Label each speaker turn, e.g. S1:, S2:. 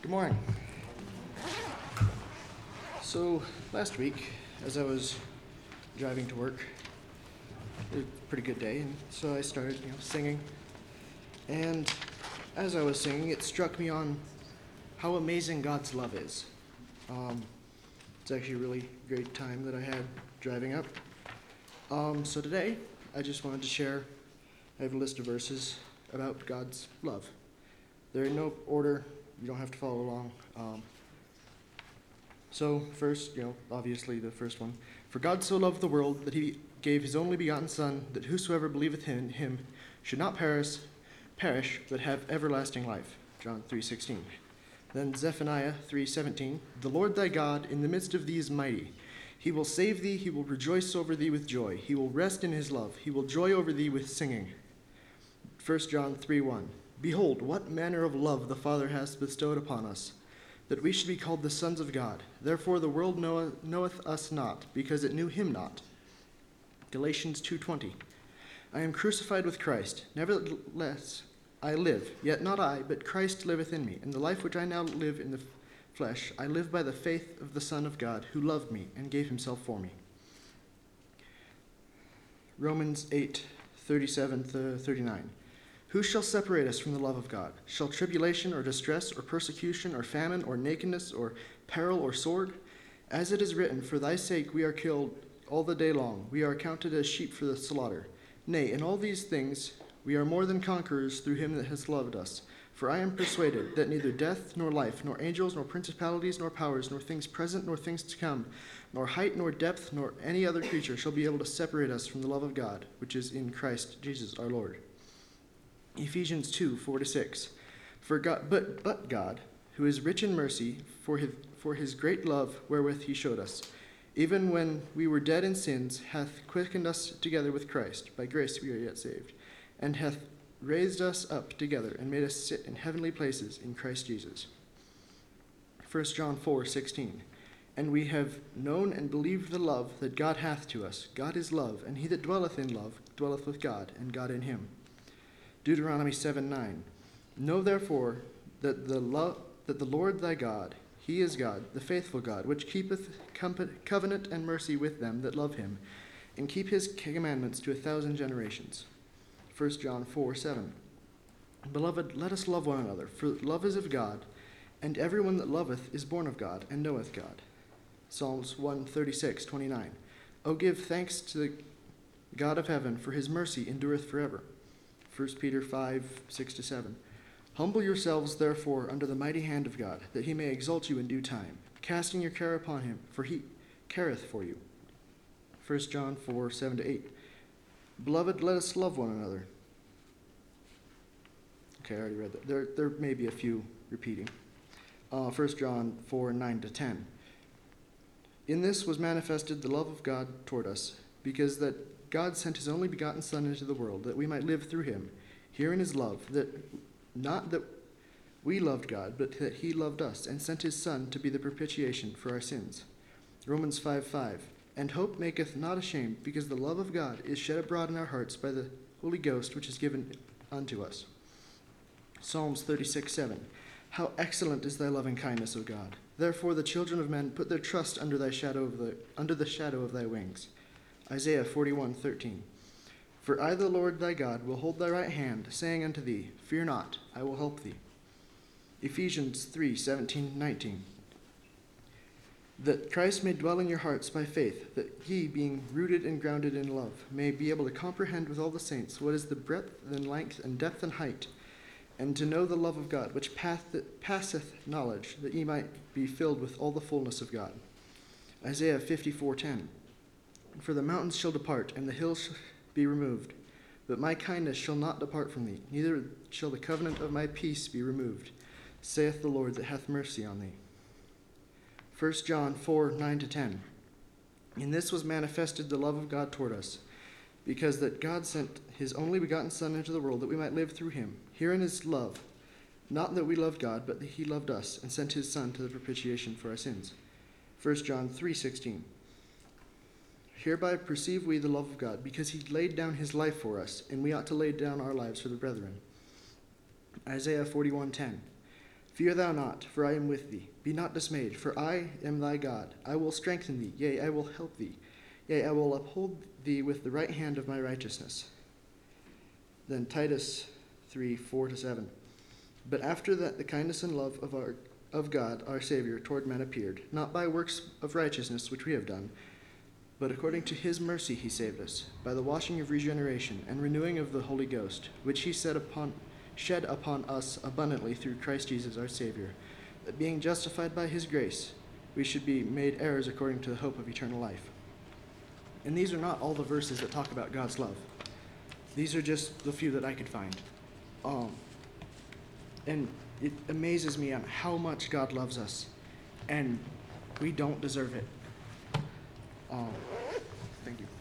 S1: Good morning. So, last week, as I was driving to work, it was a pretty good day, and so I started, you know, singing. And as I was singing, it struck me on how amazing God's love is. Um, it's actually a really great time that I had driving up. Um, so today, I just wanted to share. I have a list of verses about God's love. They're in no order. You don't have to follow along. Um, so, first, you know, obviously the first one. For God so loved the world that he gave his only begotten Son, that whosoever believeth in him should not perish, perish, but have everlasting life. John 3:16. Then Zephaniah 3:17. The Lord thy God in the midst of thee is mighty. He will save thee, he will rejoice over thee with joy. He will rest in his love. He will joy over thee with singing. 1 John 3:1. Behold, what manner of love the Father has bestowed upon us, that we should be called the sons of God. Therefore the world knoweth us not, because it knew him not. Galatians 2:20. I am crucified with Christ. Nevertheless I live, yet not I, but Christ liveth in me. And the life which I now live in the flesh, I live by the faith of the Son of God, who loved me and gave himself for me. Romans 8:37 39. Who shall separate us from the love of God? Shall tribulation or distress or persecution or famine or nakedness or peril or sword? As it is written, For thy sake we are killed all the day long, we are counted as sheep for the slaughter. Nay, in all these things we are more than conquerors through him that has loved us. For I am persuaded that neither death, nor life, nor angels, nor principalities, nor powers, nor things present, nor things to come, nor height, nor depth, nor any other creature shall be able to separate us from the love of God, which is in Christ Jesus our Lord. Ephesians 2 4 to 6. For God, but, but God, who is rich in mercy, for his, for his great love wherewith he showed us, even when we were dead in sins, hath quickened us together with Christ. By grace we are yet saved, and hath raised us up together and made us sit in heavenly places in Christ Jesus. 1 John 4 16. And we have known and believed the love that God hath to us. God is love, and he that dwelleth in love dwelleth with God, and God in him. Deuteronomy 7 9. Know therefore that the, lo- that the Lord thy God, he is God, the faithful God, which keepeth covenant and mercy with them that love him, and keep his commandments to a thousand generations. 1 John 4 7. Beloved, let us love one another, for love is of God, and everyone that loveth is born of God and knoweth God. Psalms 136 29. O give thanks to the God of heaven, for his mercy endureth forever. 1 Peter 5 6 to 7. Humble yourselves, therefore, under the mighty hand of God, that he may exalt you in due time, casting your care upon him, for he careth for you. 1 John 4 7 to 8. Beloved, let us love one another. Okay, I already read that. There, there may be a few repeating. Uh, 1 John 4 9 to 10. In this was manifested the love of God toward us, because that God sent his only begotten Son into the world that we might live through him. Herein is love, that not that we loved God, but that he loved us and sent his Son to be the propitiation for our sins. Romans 5 5. And hope maketh not ashamed, because the love of God is shed abroad in our hearts by the Holy Ghost which is given unto us. Psalms 36 7. How excellent is thy loving kindness, O God! Therefore the children of men put their trust under thy shadow of the, under the shadow of thy wings. Isaiah 41:13. For I, the Lord thy God, will hold thy right hand, saying unto thee, Fear not, I will help thee. Ephesians 3:17, 19. That Christ may dwell in your hearts by faith, that ye, being rooted and grounded in love, may be able to comprehend with all the saints what is the breadth and length and depth and height, and to know the love of God, which passeth knowledge, that ye might be filled with all the fullness of God. Isaiah 54:10. For the mountains shall depart, and the hills be removed. But my kindness shall not depart from thee, neither shall the covenant of my peace be removed, saith the Lord that hath mercy on thee. 1 John 4 9 to 10. In this was manifested the love of God toward us, because that God sent his only begotten Son into the world that we might live through him. Herein is love, not that we loved God, but that he loved us and sent his Son to the propitiation for our sins. 1 John 3 16. Hereby perceive we the love of God, because he laid down his life for us, and we ought to lay down our lives for the brethren. Isaiah 41:10. Fear thou not, for I am with thee. Be not dismayed, for I am thy God. I will strengthen thee, yea, I will help thee. Yea, I will uphold thee with the right hand of my righteousness. Then Titus 3 4 to 7. But after that, the kindness and love of, our, of God, our Savior, toward men appeared, not by works of righteousness which we have done, but according to his mercy he saved us, by the washing of regeneration and renewing of the Holy Ghost, which he set upon, shed upon us abundantly through Christ Jesus our Savior, that being justified by his grace, we should be made heirs according to the hope of eternal life. And these are not all the verses that talk about God's love. These are just the few that I could find. Um, and it amazes me on how much God loves us, and we don't deserve it. Um, thank you.